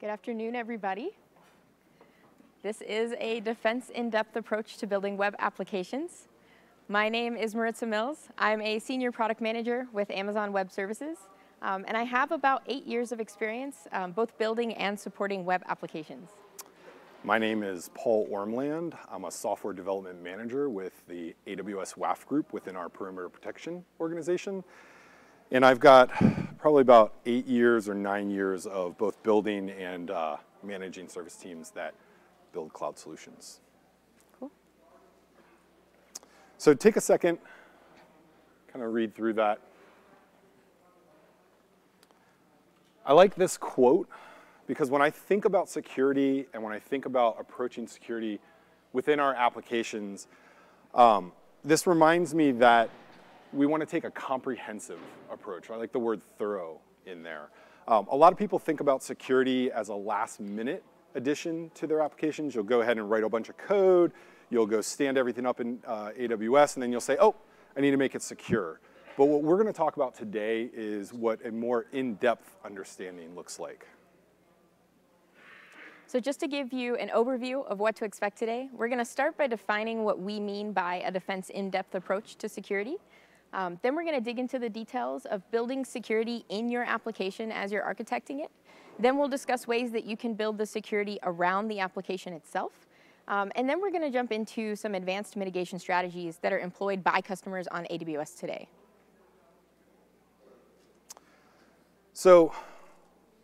Good afternoon, everybody. This is a defense in-depth approach to building web applications. My name is Maritza Mills. I'm a senior product manager with Amazon Web Services, um, and I have about eight years of experience um, both building and supporting web applications. My name is Paul Ormland. I'm a software development manager with the AWS WAF group within our perimeter protection organization. And I've got probably about eight years or nine years of both building and uh, managing service teams that build cloud solutions. Cool. So take a second, kind of read through that. I like this quote because when I think about security and when I think about approaching security within our applications, um, this reminds me that we want to take a comprehensive approach. I like the word thorough in there. Um, a lot of people think about security as a last minute addition to their applications. You'll go ahead and write a bunch of code. You'll go stand everything up in uh, AWS, and then you'll say, oh, I need to make it secure. But what we're going to talk about today is what a more in-depth understanding looks like. So just to give you an overview of what to expect today, we're going to start by defining what we mean by a defense in-depth approach to security. Um, then we're going to dig into the details of building security in your application as you're architecting it. Then we'll discuss ways that you can build the security around the application itself. Um, and then we're going to jump into some advanced mitigation strategies that are employed by customers on AWS today. So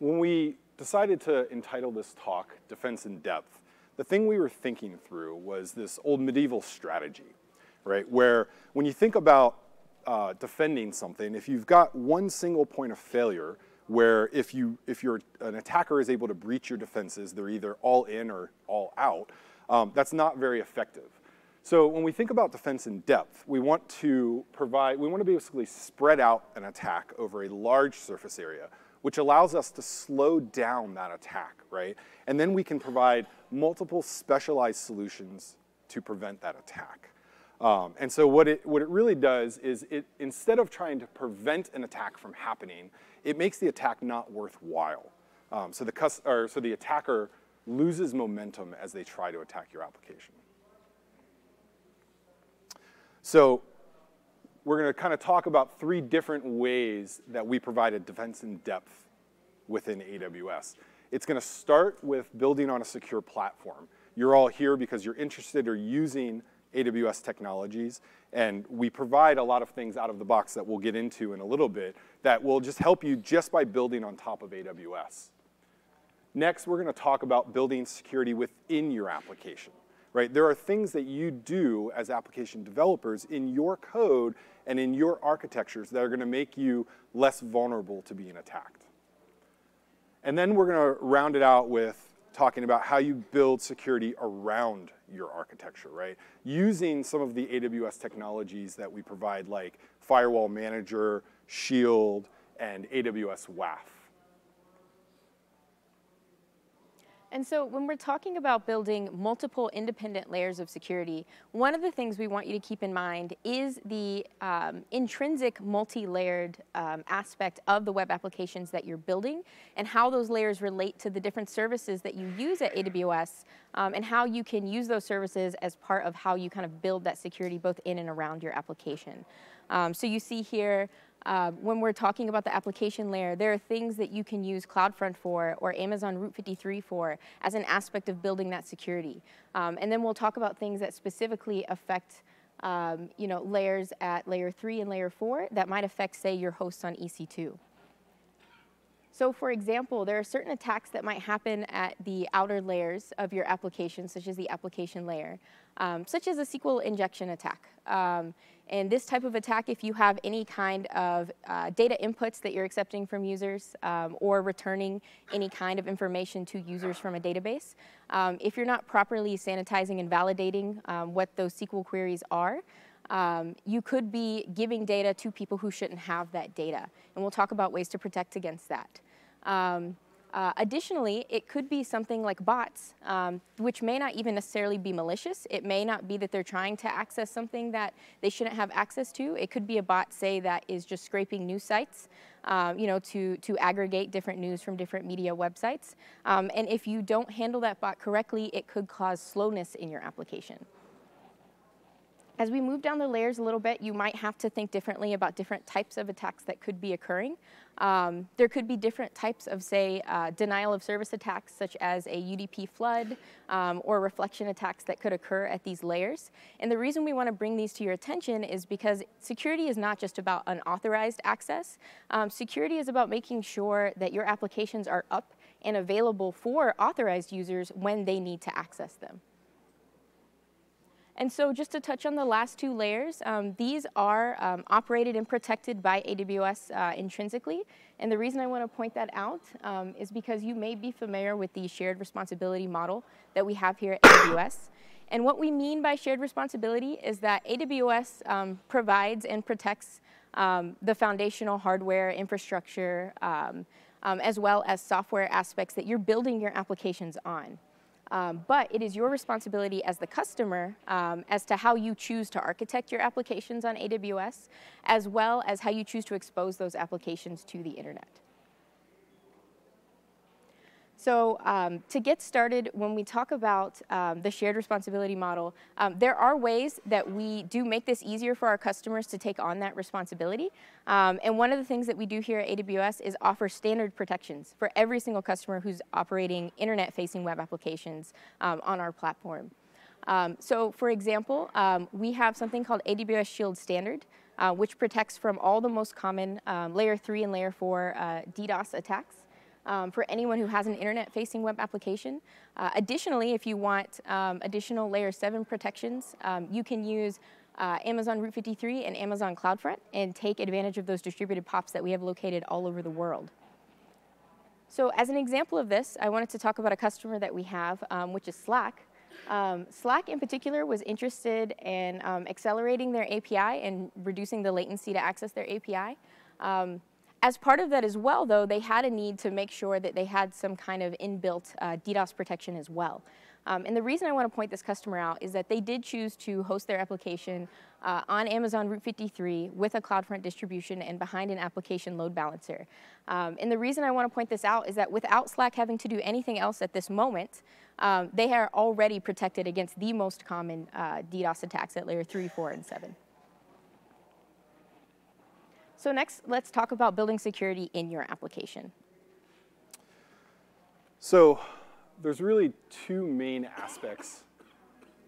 when we decided to entitle this talk Defense in Depth, the thing we were thinking through was this old medieval strategy, right? Where when you think about uh, defending something, if you've got one single point of failure, where if you if you're an attacker is able to breach your defenses, they're either all in or all out. Um, that's not very effective. So when we think about defense in depth, we want to provide, we want to basically spread out an attack over a large surface area which allows us to slow down that attack, right? And then we can provide multiple specialized solutions to prevent that attack. Um, and so what it, what it really does is it, instead of trying to prevent an attack from happening, it makes the attack not worthwhile. Um, so, the or, so the attacker loses momentum as they try to attack your application. So we're going to kind of talk about three different ways that we provide a defense in depth within AWS. It's going to start with building on a secure platform. You're all here because you're interested or using AWS technologies, and we provide a lot of things out of the box that we'll get into in a little bit that will just help you just by building on top of AWS. Next, we're going to talk about building security within your application right? There are things that you do as application developers in your code and in your architectures that are going to make you less vulnerable to being attacked. And then we're going to round it out with talking about how you build security around your architecture, right? Using some of the AWS technologies that we provide like Firewall Manager, Shield, and AWS WAF. And so when we're talking about building multiple independent layers of security, one of the things we want you to keep in mind is the um, intrinsic multi-layered um, aspect of the web applications that you're building and how those layers relate to the different services that you use at AWS um, and how you can use those services as part of how you kind of build that security both in and around your application. Um, so you see here uh, when we're talking about the application layer, there are things that you can use CloudFront for or Amazon Route 53 for as an aspect of building that security. Um, and then we'll talk about things that specifically affect um, you know, layers at layer three and layer four that might affect, say, your hosts on EC2. So for example, there are certain attacks that might happen at the outer layers of your application, such as the application layer, um, such as a SQL injection attack. Um, and this type of attack, if you have any kind of uh, data inputs that you're accepting from users um, or returning any kind of information to users from a database, um, if you're not properly sanitizing and validating um, what those SQL queries are, um, you could be giving data to people who shouldn't have that data. And we'll talk about ways to protect against that. Um, uh, additionally, it could be something like bots, um, which may not even necessarily be malicious. It may not be that they're trying to access something that they shouldn't have access to. It could be a bot, say, that is just scraping news sites um, you know, to, to aggregate different news from different media websites. Um, and if you don't handle that bot correctly, it could cause slowness in your application. As we move down the layers a little bit, you might have to think differently about different types of attacks that could be occurring. Um, there could be different types of, say, uh, denial of service attacks, such as a UDP flood um, or reflection attacks that could occur at these layers. And the reason we want to bring these to your attention is because security is not just about unauthorized access. Um, security is about making sure that your applications are up and available for authorized users when they need to access them. And so just to touch on the last two layers, um, these are um, operated and protected by AWS uh, intrinsically. And the reason I want to point that out um, is because you may be familiar with the shared responsibility model that we have here at AWS. And what we mean by shared responsibility is that AWS um, provides and protects um, the foundational hardware infrastructure um, as well as software aspects that you're building your applications on. Um, but it is your responsibility as the customer um, as to how you choose to architect your applications on AWS, as well as how you choose to expose those applications to the internet. So um, to get started, when we talk about um, the shared responsibility model, um, there are ways that we do make this easier for our customers to take on that responsibility. Um, and one of the things that we do here at AWS is offer standard protections for every single customer who's operating internet-facing web applications um, on our platform. Um, so for example, we have something called AWS Shield Standard, uh, which protects from all the most common layer 3 and layer 4 uh, DDoS attacks um, for anyone who has an internet-facing web application. Uh, additionally, if you want um, additional layer 7 protections, um, you can use uh, Amazon Route 53 and Amazon CloudFront and take advantage of those distributed POPs that we have located all over the world. So as an example of this, I wanted to talk about a customer that we have, um, which is Slack. Um, Slack in particular was interested in um, accelerating their API and reducing the latency to access their API. Um, as part of that as well, though, they had a need to make sure that they had some kind of inbuilt uh, DDoS protection as well. Um, and the reason I want to point this customer out is that they did choose to host their application uh, on Amazon Route 53 with a CloudFront distribution and behind an application load balancer. Um, and the reason I want to point this out is that without Slack having to do anything else at this moment, um, they are already protected against the most common uh, DDoS attacks at layer 3, 4, and 7. So next, let's talk about building security in your application. So there's really two main aspects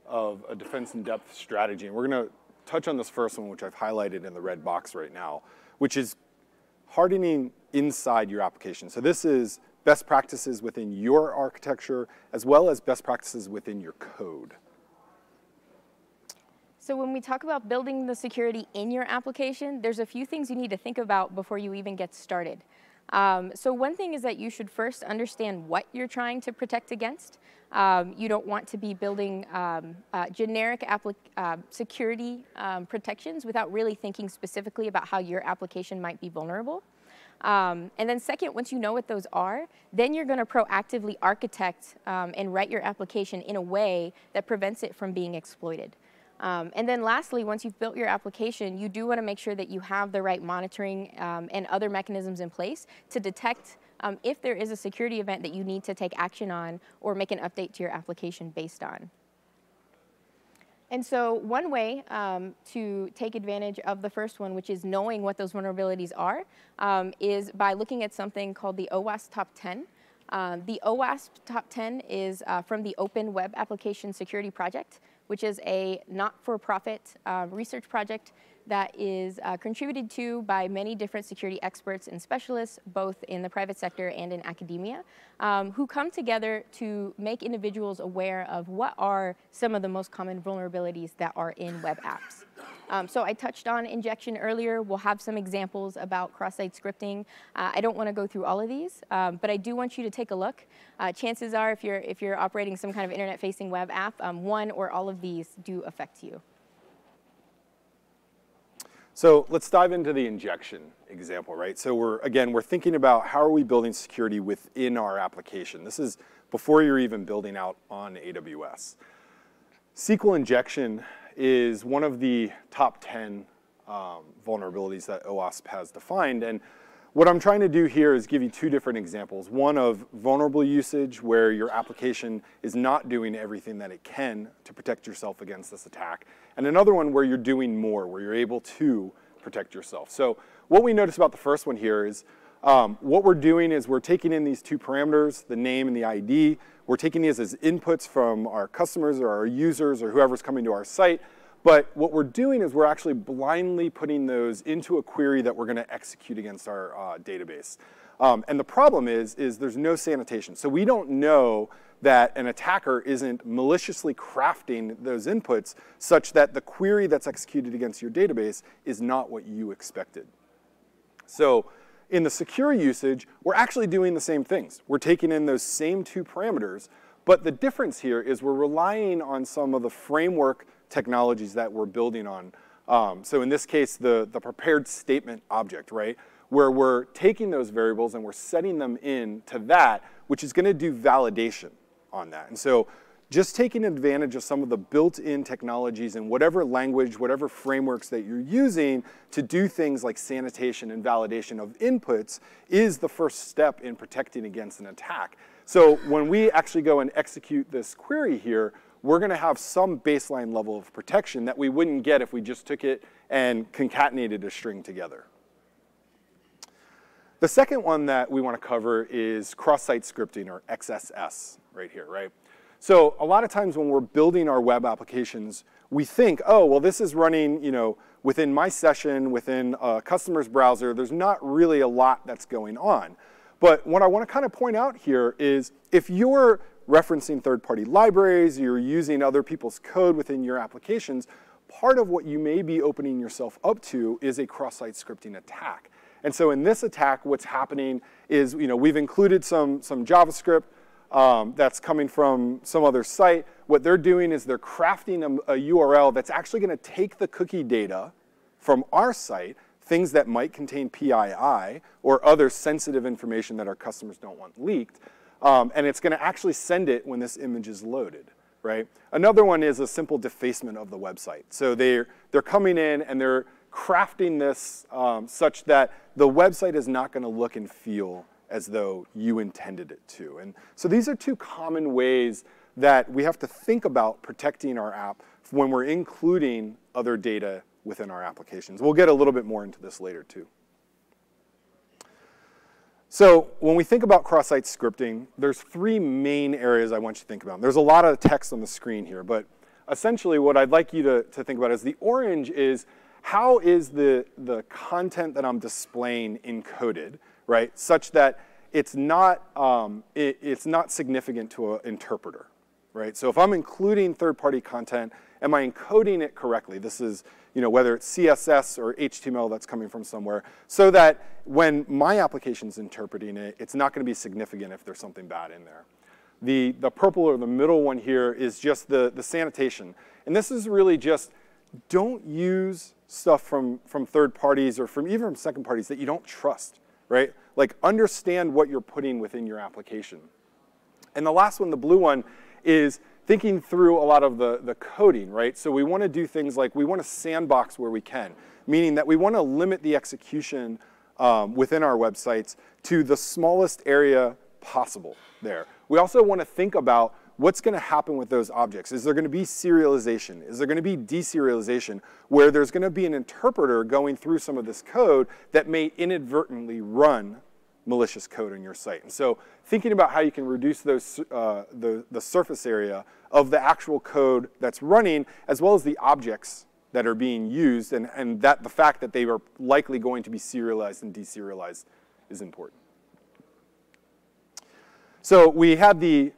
of a defense in depth strategy. And we're going to touch on this first one, which I've highlighted in the red box right now, which is hardening inside your application. So this is best practices within your architecture, as well as best practices within your code. So when we talk about building the security in your application, there's a few things you need to think about before you even get started. Um, so one thing is that you should first understand what you're trying to protect against. Um, you don't want to be building um, uh, generic uh, security um, protections without really thinking specifically about how your application might be vulnerable. Um, and then second, once you know what those are, then you're going to proactively architect um, and write your application in a way that prevents it from being exploited. Um, and then lastly, once you've built your application, you do want to make sure that you have the right monitoring um, and other mechanisms in place to detect um, if there is a security event that you need to take action on or make an update to your application based on. And so one way um, to take advantage of the first one, which is knowing what those vulnerabilities are, um, is by looking at something called the OWASP Top 10. Um, the OWASP Top 10 is uh, from the Open Web Application Security Project which is a not-for-profit uh, research project that is uh, contributed to by many different security experts and specialists, both in the private sector and in academia, um, who come together to make individuals aware of what are some of the most common vulnerabilities that are in web apps. Um, so I touched on injection earlier. We'll have some examples about cross-site scripting. Uh, I don't want to go through all of these, um, but I do want you to take a look. Uh, chances are, if you're, if you're operating some kind of internet-facing web app, um, one or all of these do affect you. So let's dive into the injection example, right? So we're, again, we're thinking about how are we building security within our application. This is before you're even building out on AWS. SQL injection is one of the top 10 um, vulnerabilities that OWASP has defined. And what I'm trying to do here is give you two different examples. One of vulnerable usage where your application is not doing everything that it can to protect yourself against this attack. And another one where you're doing more, where you're able to protect yourself. So what we notice about the first one here is um, what we're doing is we're taking in these two parameters, the name and the ID. We're taking these as inputs from our customers or our users or whoever's coming to our site. But what we're doing is we're actually blindly putting those into a query that we're going to execute against our uh, database. Um, and the problem is, is there's no sanitation. So we don't know that an attacker isn't maliciously crafting those inputs such that the query that's executed against your database is not what you expected. So in the secure usage, we're actually doing the same things. We're taking in those same two parameters, but the difference here is we're relying on some of the framework technologies that we're building on. Um, so in this case, the, the prepared statement object, right? Where we're taking those variables and we're setting them in to that, which is gonna do validation on that. And so just taking advantage of some of the built-in technologies in whatever language, whatever frameworks that you're using to do things like sanitation and validation of inputs is the first step in protecting against an attack. So when we actually go and execute this query here, we're going to have some baseline level of protection that we wouldn't get if we just took it and concatenated a string together. The second one that we want to cover is cross-site scripting, or XSS, right here, right? So a lot of times when we're building our web applications, we think, oh, well, this is running, you know, within my session, within a customer's browser. There's not really a lot that's going on. But what I want to kind of point out here is if you're referencing third-party libraries, you're using other people's code within your applications, part of what you may be opening yourself up to is a cross-site scripting attack. And so in this attack, what's happening is, you know, we've included some, some JavaScript um, that's coming from some other site. What they're doing is they're crafting a, a URL that's actually going to take the cookie data from our site, things that might contain PII or other sensitive information that our customers don't want leaked, um, and it's going to actually send it when this image is loaded, right? Another one is a simple defacement of the website. So they're, they're coming in and they're crafting this um, such that the website is not going to look and feel as though you intended it to. And so these are two common ways that we have to think about protecting our app when we're including other data within our applications. We'll get a little bit more into this later too. So when we think about cross-site scripting, there's three main areas I want you to think about. There's a lot of text on the screen here, but essentially what I'd like you to, to think about is the orange is how is the, the content that I'm displaying encoded, right, such that it's not, um, it, it's not significant to an interpreter, right? So if I'm including third-party content, am I encoding it correctly? This is, you know, whether it's CSS or HTML that's coming from somewhere, so that when my application's interpreting it, it's not gonna be significant if there's something bad in there. The, the purple or the middle one here is just the, the sanitation. And this is really just, don't use stuff from, from third parties or from even from second parties that you don't trust, right? Like understand what you're putting within your application. And the last one, the blue one, is thinking through a lot of the, the coding, right? So we want to do things like we want to sandbox where we can, meaning that we want to limit the execution um, within our websites to the smallest area possible there. We also want to think about what's going to happen with those objects. Is there going to be serialization? Is there going to be deserialization where there's going to be an interpreter going through some of this code that may inadvertently run malicious code on your site. And so thinking about how you can reduce those, uh, the, the surface area of the actual code that's running, as well as the objects that are being used, and, and that the fact that they are likely going to be serialized and deserialized is important. So we had the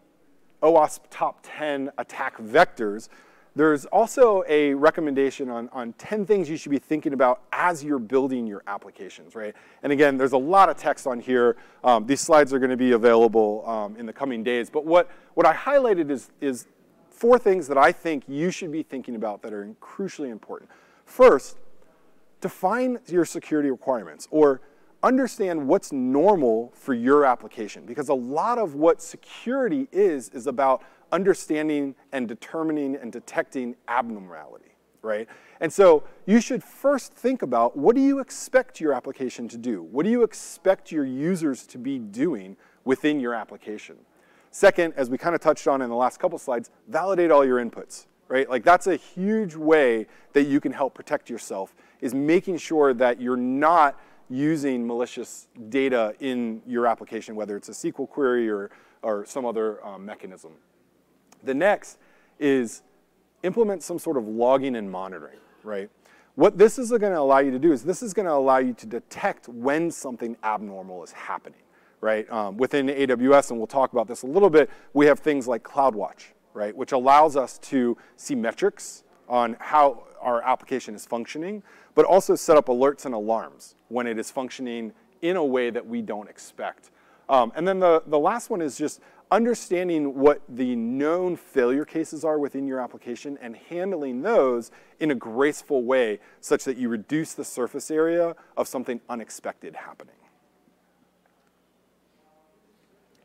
OWASP top 10 attack vectors. There's also a recommendation on, on 10 things you should be thinking about as you're building your applications, right? And again, there's a lot of text on here. Um, these slides are gonna be available um, in the coming days. But what, what I highlighted is, is four things that I think you should be thinking about that are crucially important. First, define your security requirements or understand what's normal for your application because a lot of what security is is about understanding and determining and detecting abnormality, right? And so you should first think about what do you expect your application to do? What do you expect your users to be doing within your application? Second, as we kind of touched on in the last couple slides, validate all your inputs, right? Like that's a huge way that you can help protect yourself is making sure that you're not using malicious data in your application, whether it's a SQL query or, or some other um, mechanism. The next is implement some sort of logging and monitoring, right? What this is going to allow you to do is this is going to allow you to detect when something abnormal is happening, right? Um, within AWS, and we'll talk about this a little bit, we have things like CloudWatch, right, which allows us to see metrics on how our application is functioning, but also set up alerts and alarms when it is functioning in a way that we don't expect. Um, and then the, the last one is just understanding what the known failure cases are within your application and handling those in a graceful way such that you reduce the surface area of something unexpected happening.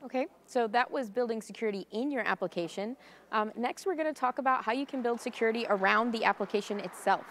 Okay, so that was building security in your application. Um, next, we're going to talk about how you can build security around the application itself.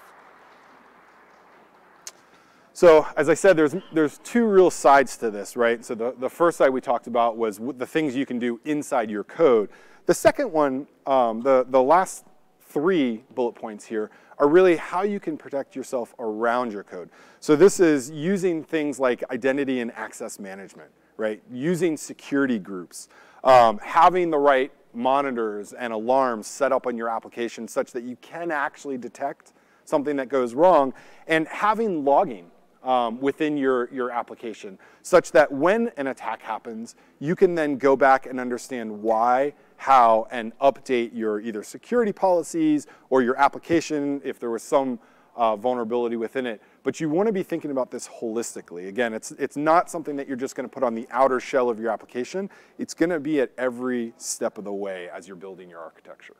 So as I said, there's, there's two real sides to this, right? So the, the first side we talked about was the things you can do inside your code. The second one, um, the, the last three bullet points here, are really how you can protect yourself around your code. So this is using things like identity and access management, right? Using security groups, um, having the right monitors and alarms set up on your application such that you can actually detect something that goes wrong, and having logging um, within your, your application, such that when an attack happens, you can then go back and understand why, how, and update your either security policies or your application if there was some uh, vulnerability within it. But you want to be thinking about this holistically. Again, it's, it's not something that you're just going to put on the outer shell of your application. It's going to be at every step of the way as you're building your architecture.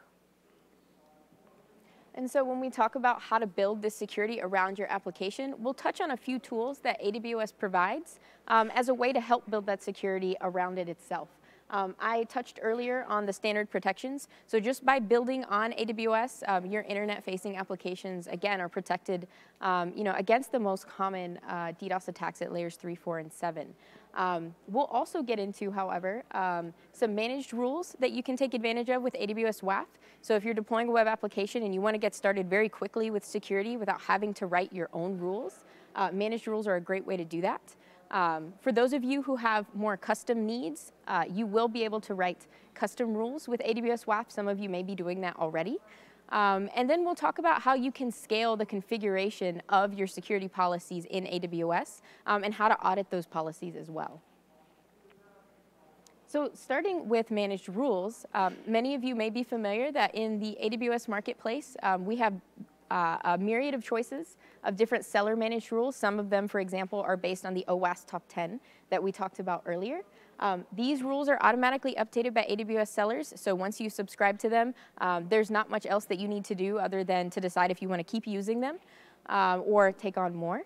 And so when we talk about how to build this security around your application, we'll touch on a few tools that AWS provides um, as a way to help build that security around it itself. Um, I touched earlier on the standard protections. So just by building on AWS, um, your internet-facing applications, again, are protected um, you know, against the most common uh, DDoS attacks at layers 3, 4, and 7. Um, we'll also get into, however, um, some managed rules that you can take advantage of with AWS WAF. So if you're deploying a web application and you want to get started very quickly with security without having to write your own rules, uh, managed rules are a great way to do that. Um, for those of you who have more custom needs, uh, you will be able to write custom rules with AWS WAF. Some of you may be doing that already. Um, and then we'll talk about how you can scale the configuration of your security policies in AWS um, and how to audit those policies as well. So starting with managed rules, um, many of you may be familiar that in the AWS Marketplace, um, we have uh, a myriad of choices of different seller managed rules. Some of them, for example, are based on the OWASP top 10 that we talked about earlier. Um, these rules are automatically updated by AWS sellers, so once you subscribe to them, um, there's not much else that you need to do other than to decide if you want to keep using them um, or take on more.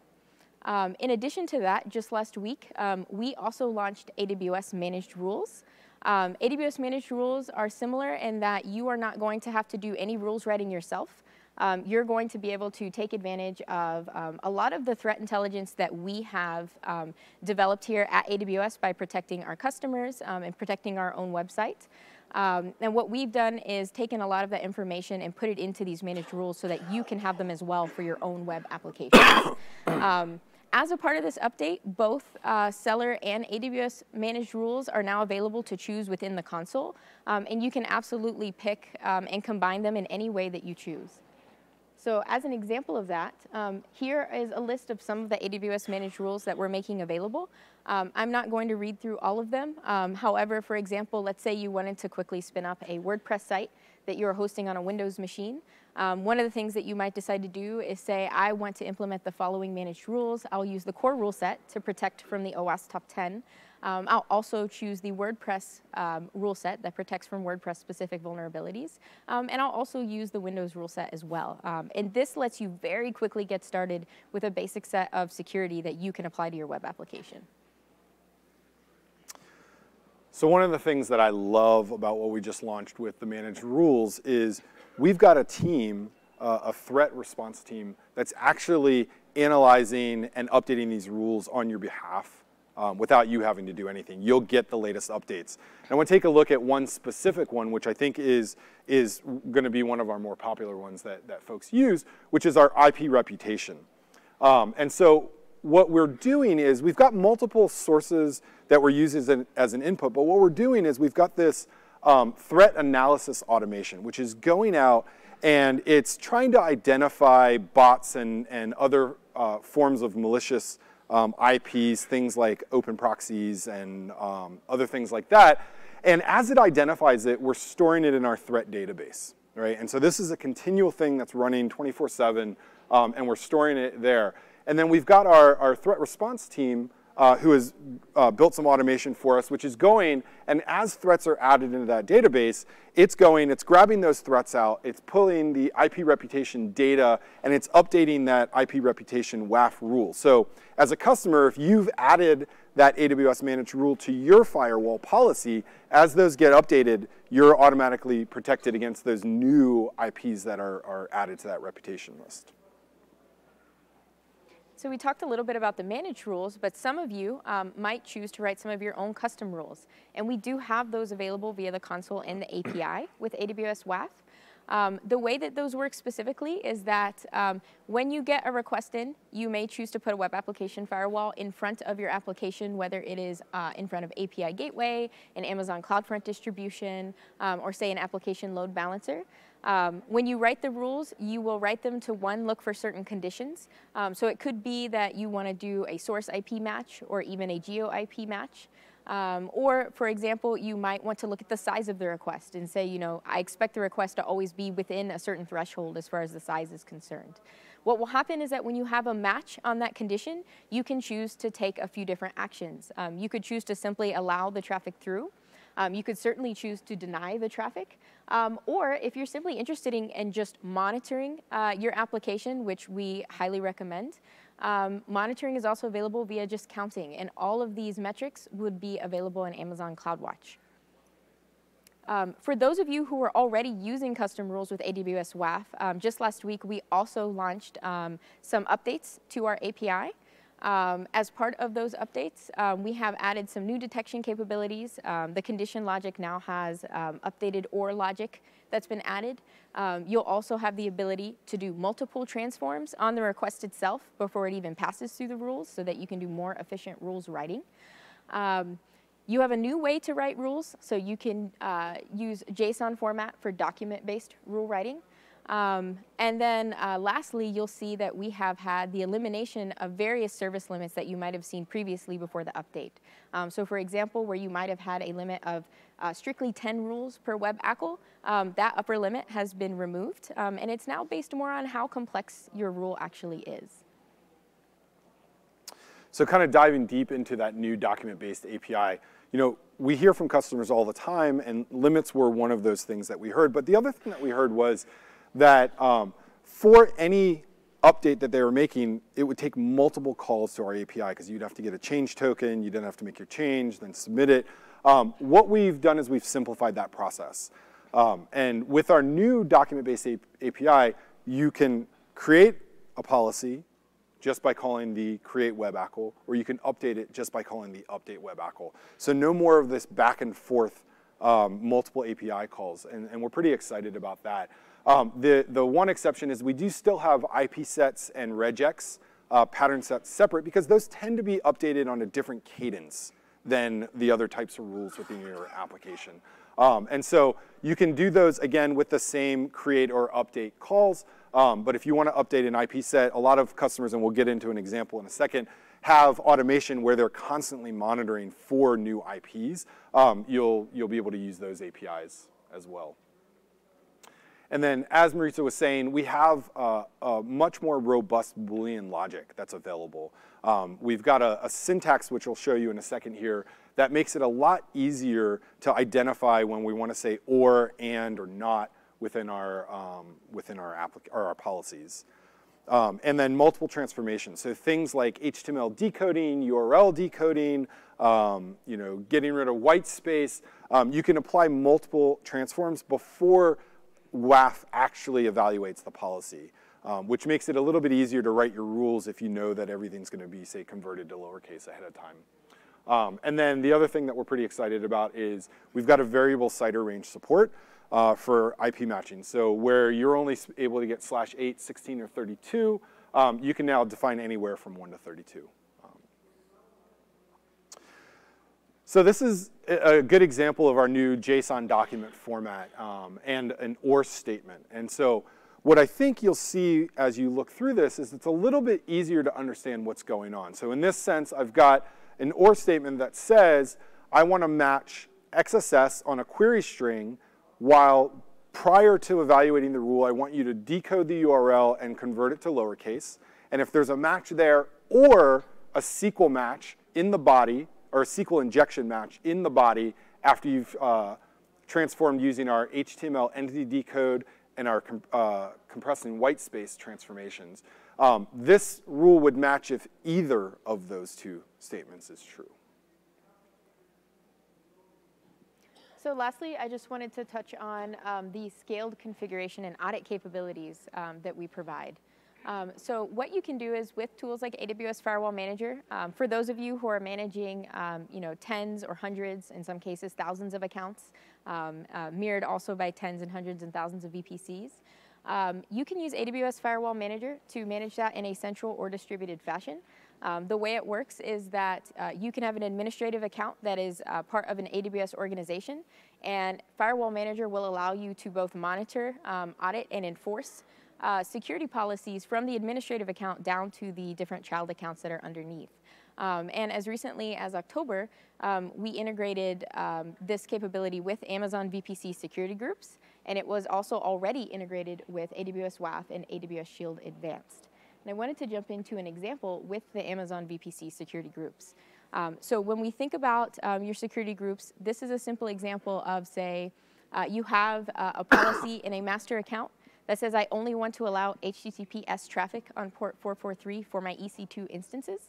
Um, in addition to that, just last week, um, we also launched AWS Managed Rules. Um, AWS Managed Rules are similar in that you are not going to have to do any rules writing yourself um, you're going to be able to take advantage of um, a lot of the threat intelligence that we have um, developed here at AWS by protecting our customers um, and protecting our own website. Um, and what we've done is taken a lot of that information and put it into these managed rules so that you can have them as well for your own web applications. Um, as a part of this update, both uh, Seller and AWS managed rules are now available to choose within the console, and you can absolutely pick and combine them in any way that you choose. So as an example of that, um, here is a list of some of the AWS managed rules that we're making available. Um, I'm not going to read through all of them. Um, however, for example, let's say you wanted to quickly spin up a WordPress site that you're hosting on a Windows machine. Um, one of the things that you might decide to do is say, I want to implement the following managed rules. I'll use the core rule set to protect from the OWASP top 10. Um, I'll also choose the WordPress um, rule set that protects from WordPress specific vulnerabilities. Um, and I'll also use the Windows rule set as well. Um, and this lets you very quickly get started with a basic set of security that you can apply to your web application. So one of the things that I love about what we just launched with the managed rules is we've got a team uh, a threat response team that's actually analyzing and updating these rules on your behalf um, without you having to do anything. You'll get the latest updates. And I want to take a look at one specific one, which I think is, is going to be one of our more popular ones that, that folks use, which is our IP reputation. Um, and so what we're doing is we've got multiple sources that we're using as an, as an input, but what we're doing is we've got this um, threat analysis automation, which is going out and it's trying to identify bots and, and other uh, forms of malicious um, IPs, things like open proxies and um, other things like that. And as it identifies it, we're storing it in our threat database, right? And so this is a continual thing that's running 24-7, um, and we're storing it there. And then we've got our, our threat response team uh, who has uh, built some automation for us, which is going, and as threats are added into that database, it's going, it's grabbing those threats out, it's pulling the IP reputation data, and it's updating that IP reputation WAF rule. So as a customer, if you've added that AWS managed rule to your firewall policy, as those get updated, you're automatically protected against those new IPs that are, are added to that reputation list. So we talked a little bit about the managed rules, but some of you um, might choose to write some of your own custom rules. And we do have those available via the console and the API with AWS WAF. Um, the way that those work specifically is that um, when you get a request in, you may choose to put a web application firewall in front of your application, whether it is uh, in front of API Gateway, an Amazon CloudFront distribution, um, or say an application load balancer. Um, when you write the rules, you will write them to one, look for certain conditions. Um, so it could be that you want to do a source IP match or even a geo IP match. Um, or, for example, you might want to look at the size of the request and say, you know, I expect the request to always be within a certain threshold as far as the size is concerned. What will happen is that when you have a match on that condition, you can choose to take a few different actions. Um, you could choose to simply allow the traffic through. Um, you could certainly choose to deny the traffic. Um, or if you're simply interested in, in just monitoring uh, your application, which we highly recommend, um, monitoring is also available via just counting, and all of these metrics would be available in Amazon CloudWatch. Um, for those of you who are already using custom rules with AWS WAF, um, just last week we also launched um, some updates to our API. Um, as part of those updates, um, we have added some new detection capabilities. Um, the condition logic now has um, updated OR logic that's been added. Um, you'll also have the ability to do multiple transforms on the request itself before it even passes through the rules so that you can do more efficient rules writing. Um, you have a new way to write rules, so you can uh, use JSON format for document-based rule writing. Um, and then uh, lastly, you'll see that we have had the elimination of various service limits that you might have seen previously before the update. Um, so for example, where you might have had a limit of uh, strictly 10 rules per web ACL, um, that upper limit has been removed, um, and it's now based more on how complex your rule actually is. So kind of diving deep into that new document-based API, you know, we hear from customers all the time, and limits were one of those things that we heard. But the other thing that we heard was that um, for any update that they were making, it would take multiple calls to our API because you'd have to get a change token, you'd then have to make your change, then submit it. Um, what we've done is we've simplified that process. Um, and with our new document-based API, you can create a policy just by calling the create web ACL, or you can update it just by calling the update web ACL. So no more of this back and forth um, multiple API calls, and, and we're pretty excited about that. Um, the, the one exception is we do still have IP sets and regex uh, pattern sets separate because those tend to be updated on a different cadence than the other types of rules within your application. Um, and so you can do those again with the same create or update calls. Um, but if you want to update an IP set, a lot of customers, and we'll get into an example in a second, have automation where they're constantly monitoring for new IPs. Um, you'll, you'll be able to use those APIs as well. And then, as Maritza was saying, we have a, a much more robust Boolean logic that's available. Um, we've got a, a, syntax, which I'll show you in a second here, that makes it a lot easier to identify when we want to say or, and, or not within our, um, within our, or our policies. Um, and then multiple transformations. So things like HTML decoding, URL decoding, um, you know, getting rid of white space. Um, you can apply multiple transforms before WAF actually evaluates the policy, um, which makes it a little bit easier to write your rules if you know that everything's going to be, say, converted to lowercase ahead of time. Um, and then the other thing that we're pretty excited about is we've got a variable CIDR range support uh, for IP matching. So where you're only able to get slash 8, 16, or 32, um, you can now define anywhere from 1 to 32. Um, so this is a good example of our new JSON document format um, and an OR statement. And so what I think you'll see as you look through this is it's a little bit easier to understand what's going on. So in this sense, I've got an OR statement that says, I want to match XSS on a query string while prior to evaluating the rule, I want you to decode the URL and convert it to lowercase. And if there's a match there or a SQL match in the body, or a SQL injection match in the body after you've uh, transformed using our HTML entity decode and our uh, compressing white space transformations, um, this rule would match if either of those two statements is true. So lastly, I just wanted to touch on um, the scaled configuration and audit capabilities um, that we provide. Um, so what you can do is with tools like AWS Firewall Manager, um, for those of you who are managing um, you know, tens or hundreds, in some cases thousands of accounts, um, uh, mirrored also by tens and hundreds and thousands of VPCs, um, you can use AWS Firewall Manager to manage that in a central or distributed fashion. Um, the way it works is that uh, you can have an administrative account that is uh, part of an AWS organization, and Firewall Manager will allow you to both monitor, audit, and enforce uh, security policies from the administrative account down to the different child accounts that are underneath. Um, and as recently as October, um, we integrated um, this capability with Amazon VPC security groups, and it was also already integrated with AWS WAF and AWS Shield Advanced. And I wanted to jump into an example with the Amazon VPC security groups. Um, so when we think about um, your security groups, this is a simple example of, say, uh, you have uh, a policy in a master account that says I only want to allow HTTPS traffic on port 443 for my EC2 instances.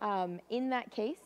Um, in that case,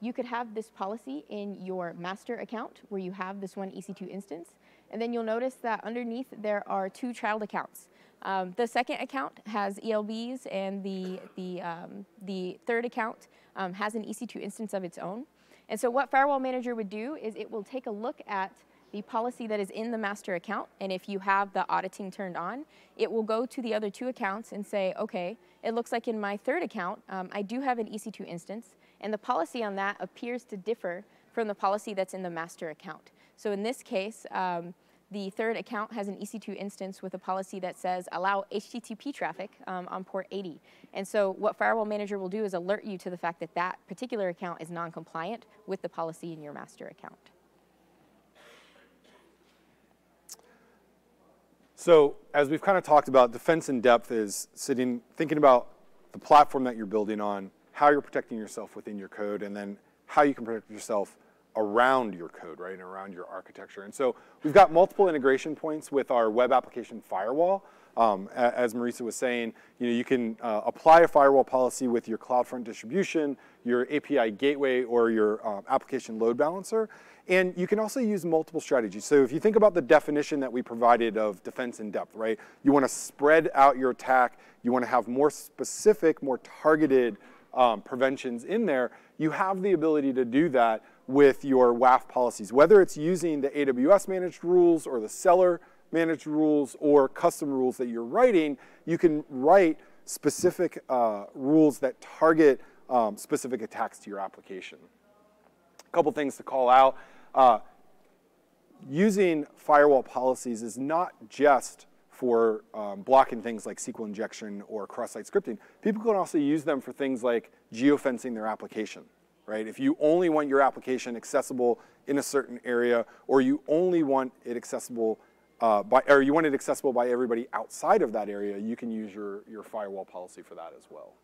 you could have this policy in your master account where you have this one EC2 instance, and then you'll notice that underneath there are two child accounts. Um, the second account has ELBs and the, the, um, the third account um, has an EC2 instance of its own. And so what Firewall Manager would do is it will take a look at the policy that is in the master account, and if you have the auditing turned on, it will go to the other two accounts and say, okay, it looks like in my third account, um, I do have an EC2 instance, and the policy on that appears to differ from the policy that's in the master account. So in this case, um, the third account has an EC2 instance with a policy that says allow HTTP traffic um, on port 80. And so what Firewall Manager will do is alert you to the fact that that particular account is non-compliant with the policy in your master account. So as we've kind of talked about, defense in depth is sitting, thinking about the platform that you're building on, how you're protecting yourself within your code, and then how you can protect yourself around your code, right, and around your architecture. And so we've got multiple integration points with our web application firewall. Um, as Maritza was saying, you know, you can uh, apply a firewall policy with your CloudFront distribution, your API gateway, or your um, application load balancer. And you can also use multiple strategies. So if you think about the definition that we provided of defense in depth, right? You want to spread out your attack. You want to have more specific, more targeted um, preventions in there. You have the ability to do that with your WAF policies, whether it's using the AWS managed rules or the seller managed rules or custom rules that you're writing, you can write specific uh, rules that target um, specific attacks to your application. A couple things to call out. Uh, using firewall policies is not just for um, blocking things like SQL injection or cross-site scripting. People can also use them for things like geofencing their application right? If you only want your application accessible in a certain area, or you only want it accessible uh, by, or you want it accessible by everybody outside of that area, you can use your, your firewall policy for that as well.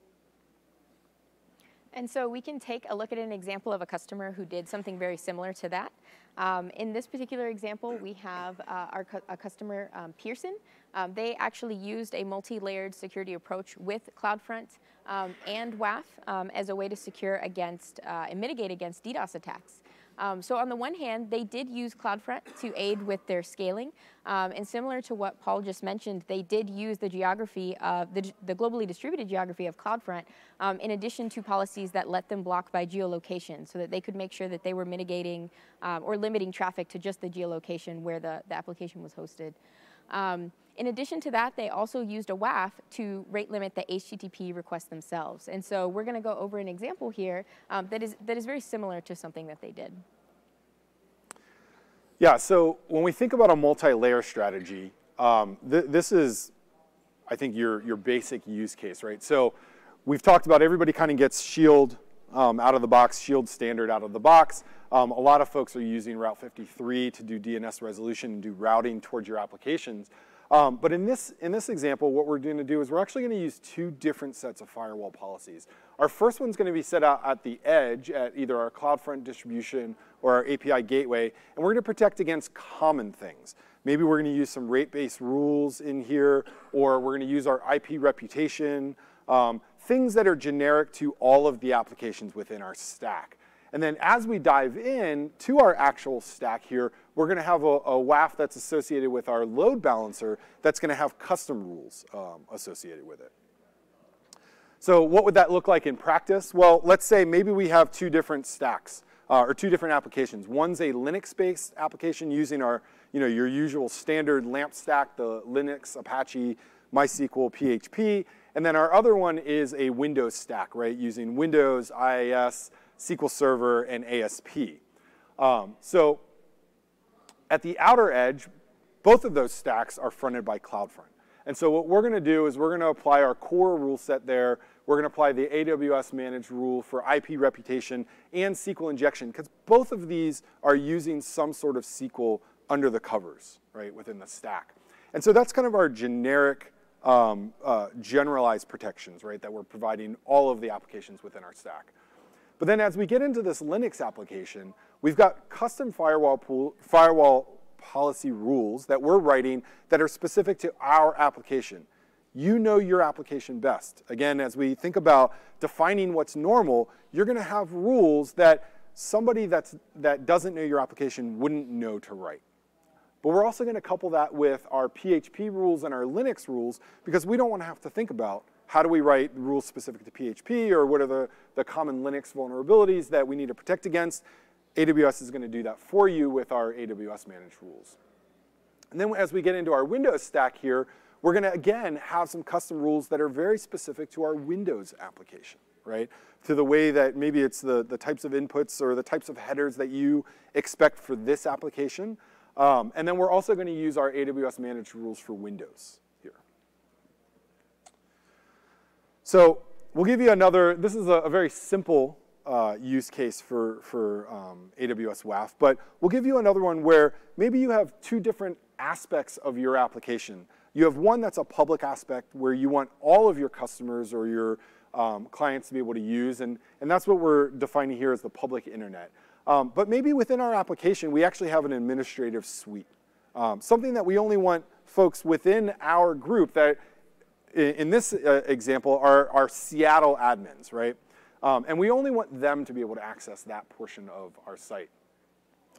And so we can take a look at an example of a customer who did something very similar to that. Um, in this particular example, we have uh, our cu a customer, um, Pearson. Um, they actually used a multi-layered security approach with CloudFront um, and WAF um, as a way to secure against uh, and mitigate against DDoS attacks. Um, so on the one hand, they did use CloudFront to aid with their scaling. Um, and similar to what Paul just mentioned, they did use the geography of the, the globally distributed geography of CloudFront um, in addition to policies that let them block by geolocation so that they could make sure that they were mitigating um, or limiting traffic to just the geolocation where the, the application was hosted. Um, in addition to that, they also used a WAF to rate limit the HTTP requests themselves. And so we're going to go over an example here um, that, is, that is very similar to something that they did. Yeah, so when we think about a multi-layer strategy, um, th this is, I think, your, your basic use case, right? So we've talked about everybody kind of gets Shield um, out of the box, Shield standard out of the box. Um, a lot of folks are using Route 53 to do DNS resolution and do routing towards your applications. Um, but in this, in this example, what we're going to do is we're actually going to use two different sets of firewall policies. Our first one's going to be set out at the edge at either our CloudFront distribution or our API gateway, and we're going to protect against common things. Maybe we're going to use some rate-based rules in here, or we're going to use our IP reputation, um, things that are generic to all of the applications within our stack. And then as we dive in to our actual stack here, we're going to have a, a WAF that's associated with our load balancer that's going to have custom rules um, associated with it. So what would that look like in practice? Well, let's say maybe we have two different stacks uh, or two different applications. One's a Linux-based application using our, you know, your usual standard LAMP stack, the Linux, Apache, MySQL, PHP. And then our other one is a Windows stack, right, using Windows, IIS, SQL Server, and ASP. Um, so at the outer edge, both of those stacks are fronted by CloudFront. And so what we're going to do is we're going to apply our core rule set there. We're going to apply the AWS managed rule for IP reputation and SQL injection because both of these are using some sort of SQL under the covers, right, within the stack. And so that's kind of our generic um, uh, generalized protections, right, that we're providing all of the applications within our stack. But then as we get into this Linux application, we've got custom firewall, pool, firewall policy rules that we're writing that are specific to our application. You know your application best. Again, as we think about defining what's normal, you're going to have rules that somebody that's, that doesn't know your application wouldn't know to write. But we're also going to couple that with our PHP rules and our Linux rules because we don't want to have to think about how do we write rules specific to PHP or what are the, the common Linux vulnerabilities that we need to protect against? AWS is going to do that for you with our AWS managed rules. And then as we get into our Windows stack here, we're going to, again, have some custom rules that are very specific to our Windows application, right? To the way that maybe it's the, the types of inputs or the types of headers that you expect for this application. Um, and then we're also going to use our AWS managed rules for Windows. So we'll give you another, this is a, a very simple uh, use case for, for um, AWS WAF, but we'll give you another one where maybe you have two different aspects of your application. You have one that's a public aspect where you want all of your customers or your um, clients to be able to use, and, and that's what we're defining here as the public internet. Um, but maybe within our application, we actually have an administrative suite, um, something that we only want folks within our group that in, this uh, example, are, are Seattle admins, right? Um, and we only want them to be able to access that portion of our site.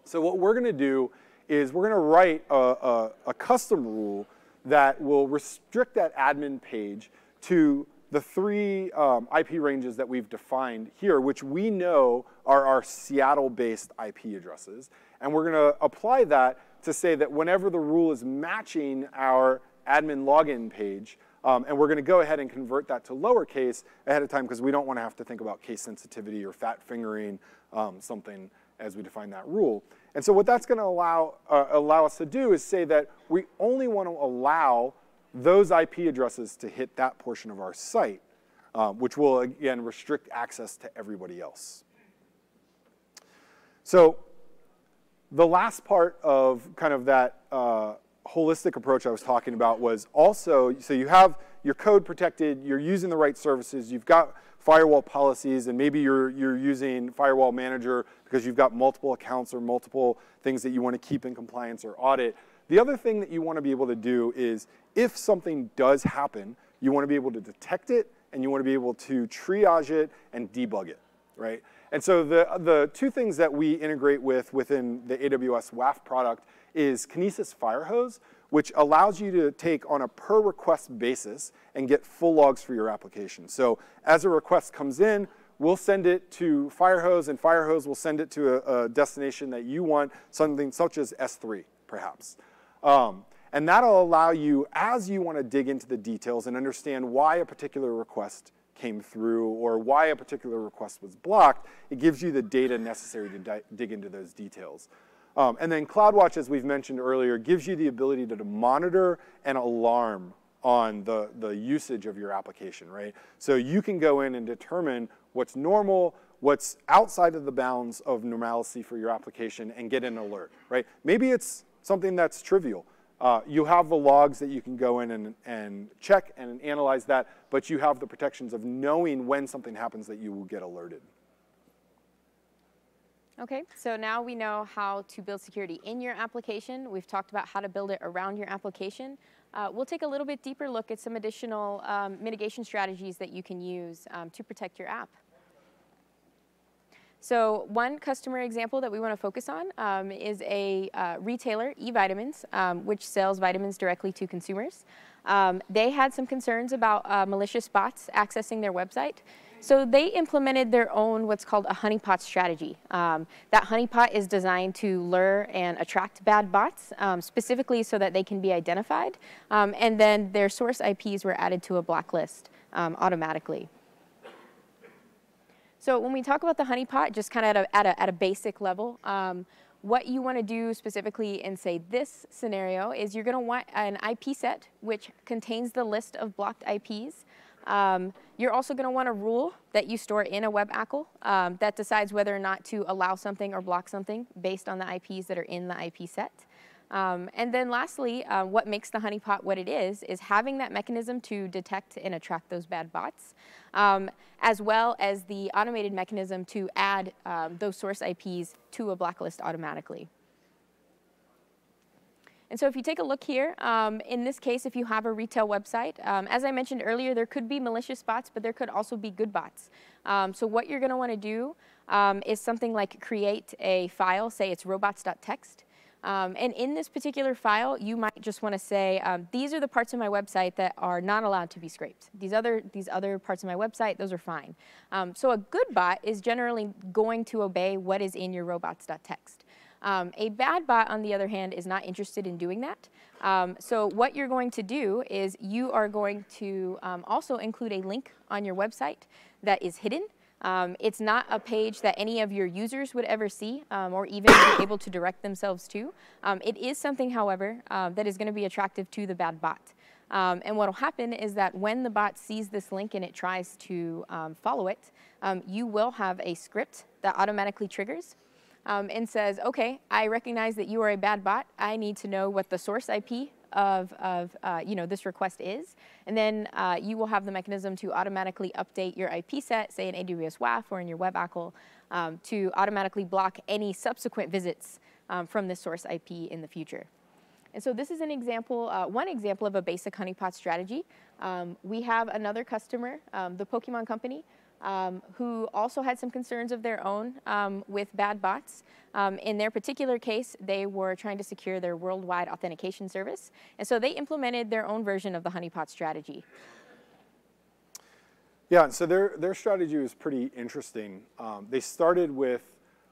So what we're to do is we're to write a, a, a, custom rule that will restrict that admin page to the three um, IP ranges that we've defined here, which we know are our Seattle-based IP addresses. And we're to apply that to say that whenever the rule is matching our admin login page, um, and we're going to go ahead and convert that to lowercase ahead of time because we don't want to have to think about case sensitivity or fat fingering um, something as we define that rule. And so what that's going to allow, uh, allow us to do is say that we only want to allow those IP addresses to hit that portion of our site, uh, which will, again, restrict access to everybody else. So the last part of kind of that uh, holistic approach I was talking about was also, so you have your code protected, you're using the right services, you've got firewall policies, and maybe you're, you're using Firewall Manager because you've got multiple accounts or multiple things that you want to keep in compliance or audit. The other thing that you want to be able to do is if something does happen, you want to be able to detect it and you want to be able to triage it and debug it, right? And so the, the two things that we integrate with within the AWS WAF product is Kinesis Firehose, which allows you to take on a per request basis and get full logs for your application. So as a request comes in, we'll send it to Firehose, and Firehose will send it to a, a destination that you want, something such as S3, perhaps. Um, and that'll allow you, as you want to dig into the details and understand why a particular request came through or why a particular request was blocked, it gives you the data necessary to dig into those details. Um, and then CloudWatch, as we've mentioned earlier, gives you the ability to, to monitor and alarm on the, the usage of your application, right? So you can go in and determine what's normal, what's outside of the bounds of normalcy for your application and get an alert, right? Maybe it's something that's trivial. Uh, you have the logs that you can go in and, and check and analyze that, but you have the protections of knowing when something happens that you will get alerted. Okay, so now we know how to build security in your application. We've talked about how to build it around your application. Uh, we'll take a little bit deeper look at some additional um, mitigation strategies that you can use um, to protect your app. So one customer example that we want to focus on um, is a uh, retailer, eVitamins, um, which sells vitamins directly to consumers. Um, they had some concerns about uh, malicious bots accessing their website. So they implemented their own what's called a honeypot strategy. Um, that honeypot is designed to lure and attract bad bots, um, specifically so that they can be identified. Um, and then their source IPs were added to a blacklist um, automatically. So when we talk about the honeypot, just kind of at a, at a, at a basic level, um, what you want to do specifically in, say, this scenario is you're going to want an IP set which contains the list of blocked IPs. Um, you're also going to want a rule that you store in a WebACL um, that decides whether or not to allow something or block something based on the IPs that are in the IP set. Um, and then lastly, uh, what makes the honeypot what it is, is having that mechanism to detect and attract those bad bots, um, as well as the automated mechanism to add um, those source IPs to a blacklist automatically. And so if you take a look here, um, in this case, if you have a retail website, um, as I mentioned earlier, there could be malicious bots, but there could also be good bots. Um, so what you're going to want to do um, is something like create a file, say it's robots.txt, um, and in this particular file, you might just want to say, um, these are the parts of my website that are not allowed to be scraped. These other, these other parts of my website, those are fine. So a good bot is generally going to obey what is in your robots.txt. Um, a bad bot, on the other hand, is not interested in doing that. Um, so what you're going to do is you are going to um, also include a link on your website that is hidden. Um, it's not a page that any of your users would ever see um, or even be able to direct themselves to. Um, it is something, however, uh, that is going to be attractive to the bad bot. Um, and what will happen is that when the bot sees this link and it tries to um, follow it, um, you will have a script that automatically triggers and says, okay, I recognize that you are a bad bot. I need to know what the source IP of, of uh, you know, this request is. And then uh, you will have the mechanism to automatically update your IP set, say in AWS WAF or in your WebACL, um, to automatically block any subsequent visits um, from this source IP in the future. And so this is an example, uh, one example of a basic honeypot strategy. Um, we have another customer, um, the Pokemon Company, um, who also had some concerns of their own um, with bad bots. Um, in their particular case, they were trying to secure their worldwide authentication service, and so they implemented their own version of the honeypot strategy. Yeah, so their, their strategy was pretty interesting. Um, they started with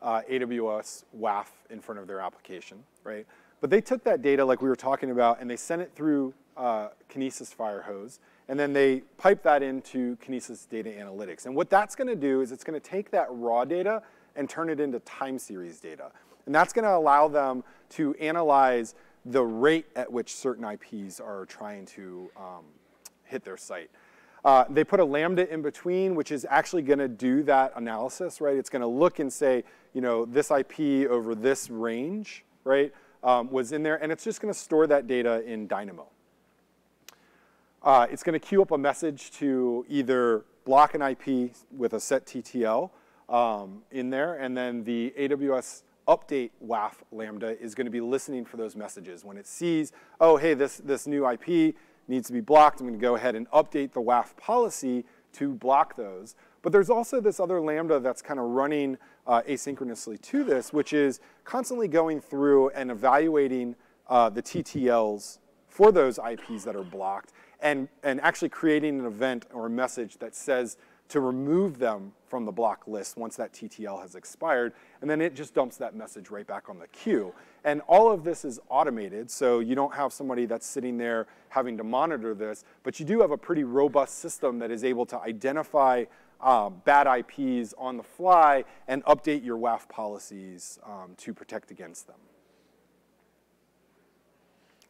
uh, AWS WAF in front of their application, right? But they took that data like we were talking about and they sent it through uh, Kinesis Firehose and then they pipe that into Kinesis Data Analytics. And what that's going to do is it's going to take that raw data and turn it into time series data. And that's going to allow them to analyze the rate at which certain IPs are trying to um, hit their site. Uh, they put a lambda in between, which is actually going to do that analysis, right? It's going to look and say, you know, this IP over this range, right, um, was in there, and it's just going to store that data in Dynamo. Uh, it's going to queue up a message to either block an IP with a set TTL um, in there, and then the AWS update WAF Lambda is going to be listening for those messages. When it sees, oh, hey, this, this new IP needs to be blocked, I'm going to go ahead and update the WAF policy to block those. But there's also this other Lambda that's kind of running uh, asynchronously to this, which is constantly going through and evaluating uh, the TTLs for those IPs that are blocked and, and actually creating an event or a message that says to remove them from the block list once that TTL has expired, and then it just dumps that message right back on the queue. And all of this is automated, so you don't have somebody that's sitting there having to monitor this, but you do have a pretty robust system that is able to identify um, bad IPs on the fly and update your WAF policies um, to protect against them.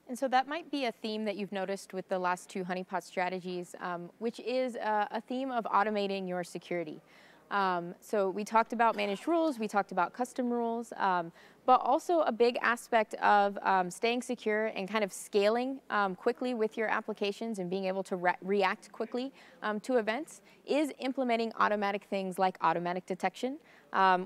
And so that might be a theme that you've noticed with the last two honeypot strategies, um, which is a, a, theme of automating your security. Um, so we talked about managed rules, we talked about custom rules, um, but also a big aspect of um, staying secure and kind of scaling um, quickly with your applications and being able to re react quickly um, to events is implementing automatic things like automatic detection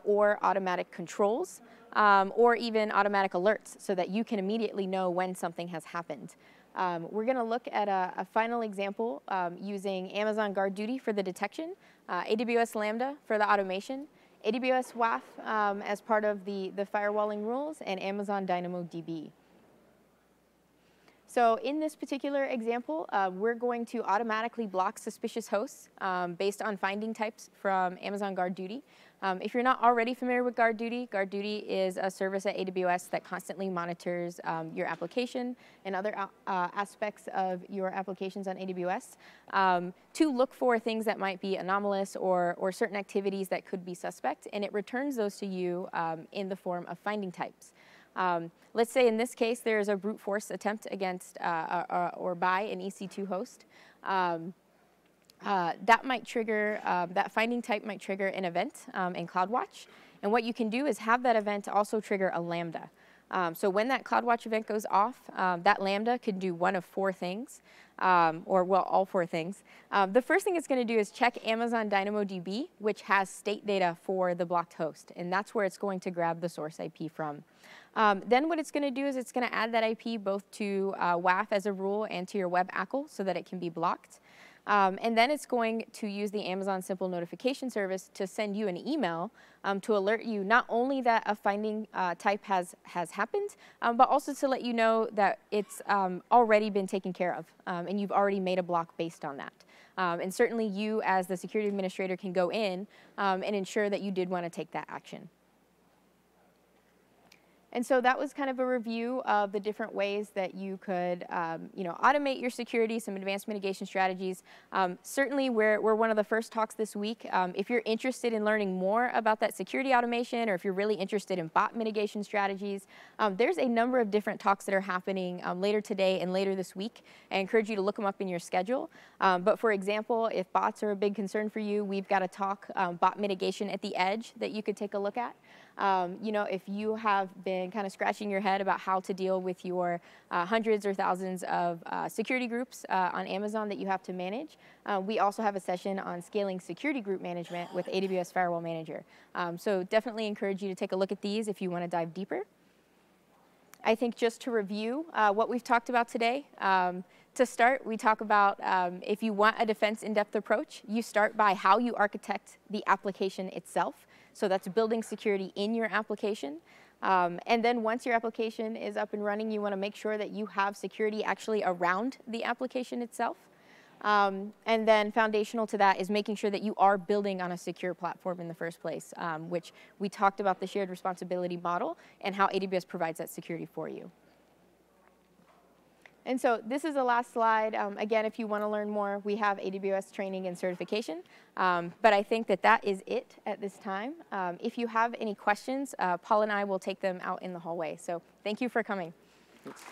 or automatic controls um, or even automatic alerts so that you can immediately know when something has happened. Um, we're going to look at a, a final example um, using Amazon GuardDuty for the detection, uh, AWS Lambda for the automation, AWS WAF um, as part of the, the firewalling rules, and Amazon DynamoDB. So in this particular example, uh, we're going to automatically block suspicious hosts um, based on finding types from Amazon GuardDuty. Um, if you're not already familiar with GuardDuty, Guard Duty is a service at AWS that constantly monitors um, your application and other uh, aspects of your applications on AWS um, to look for things that might be anomalous or, or certain activities that could be suspect, and it returns those to you um, in the form of finding types. Um, let's say in this case there is a brute force attempt against uh, or, or, by an EC2 host. Um, uh, that might trigger, uh, that finding type might trigger an event um, in CloudWatch. And what you can do is have that event also trigger a Lambda. Um, so when that CloudWatch event goes off, um, that Lambda can do one of four things, um, or well, all four things. Um, the first thing it's going to do is check Amazon DynamoDB, which has state data for the blocked host, and that's where it's going to grab the source IP from. Um, then what it's going to do is it's going to add that IP both to uh, WAF as a rule and to your web ACL so that it can be blocked. Um, and then it's going to use the Amazon Simple Notification Service to send you an email um, to alert you not only that a finding uh, type has, has happened, um, but also to let you know that it's um, already been taken care of um, and you've already made a block based on that. Um, and certainly you as the security administrator can go in and ensure that you did want to take that action. And so that was kind of a review of the different ways that you could, um, you know, automate your security, some advanced mitigation strategies. Um, certainly, we're, we're one of the first talks this week. Um, if you're interested in learning more about that security automation, or if you're really interested in bot mitigation strategies, um, there's a number of different talks that are happening um, later today and later this week. I encourage you to look them up in your schedule. Um, but for example, if bots are a big concern for you, we've got a talk, bot mitigation at the edge, that you could take a look at. Um, you know, if you have been kind of scratching your head about how to deal with your uh, hundreds or thousands of uh, security groups uh, on Amazon that you have to manage, uh, we also have a session on scaling security group management with AWS Firewall Manager. Um, so definitely encourage you to take a look at these if you want to dive deeper. I think just to review uh, what we've talked about today, um, to start, we talk about um, if you want a defense in-depth approach, you start by how you architect the application itself. So that's building security in your application. Um, and then once your application is up and running, you want to make sure that you have security actually around the application itself. Um, and then foundational to that is making sure that you are building on a secure platform in the first place, um, which we talked about the shared responsibility model and how AWS provides that security for you. And so this is the last slide. Um, again, if you want to learn more, we have AWS training and certification. Um, but I think that that is it at this time. Um, if you have any questions, uh, Paul and I will take them out in the hallway. So thank you for coming. Thanks.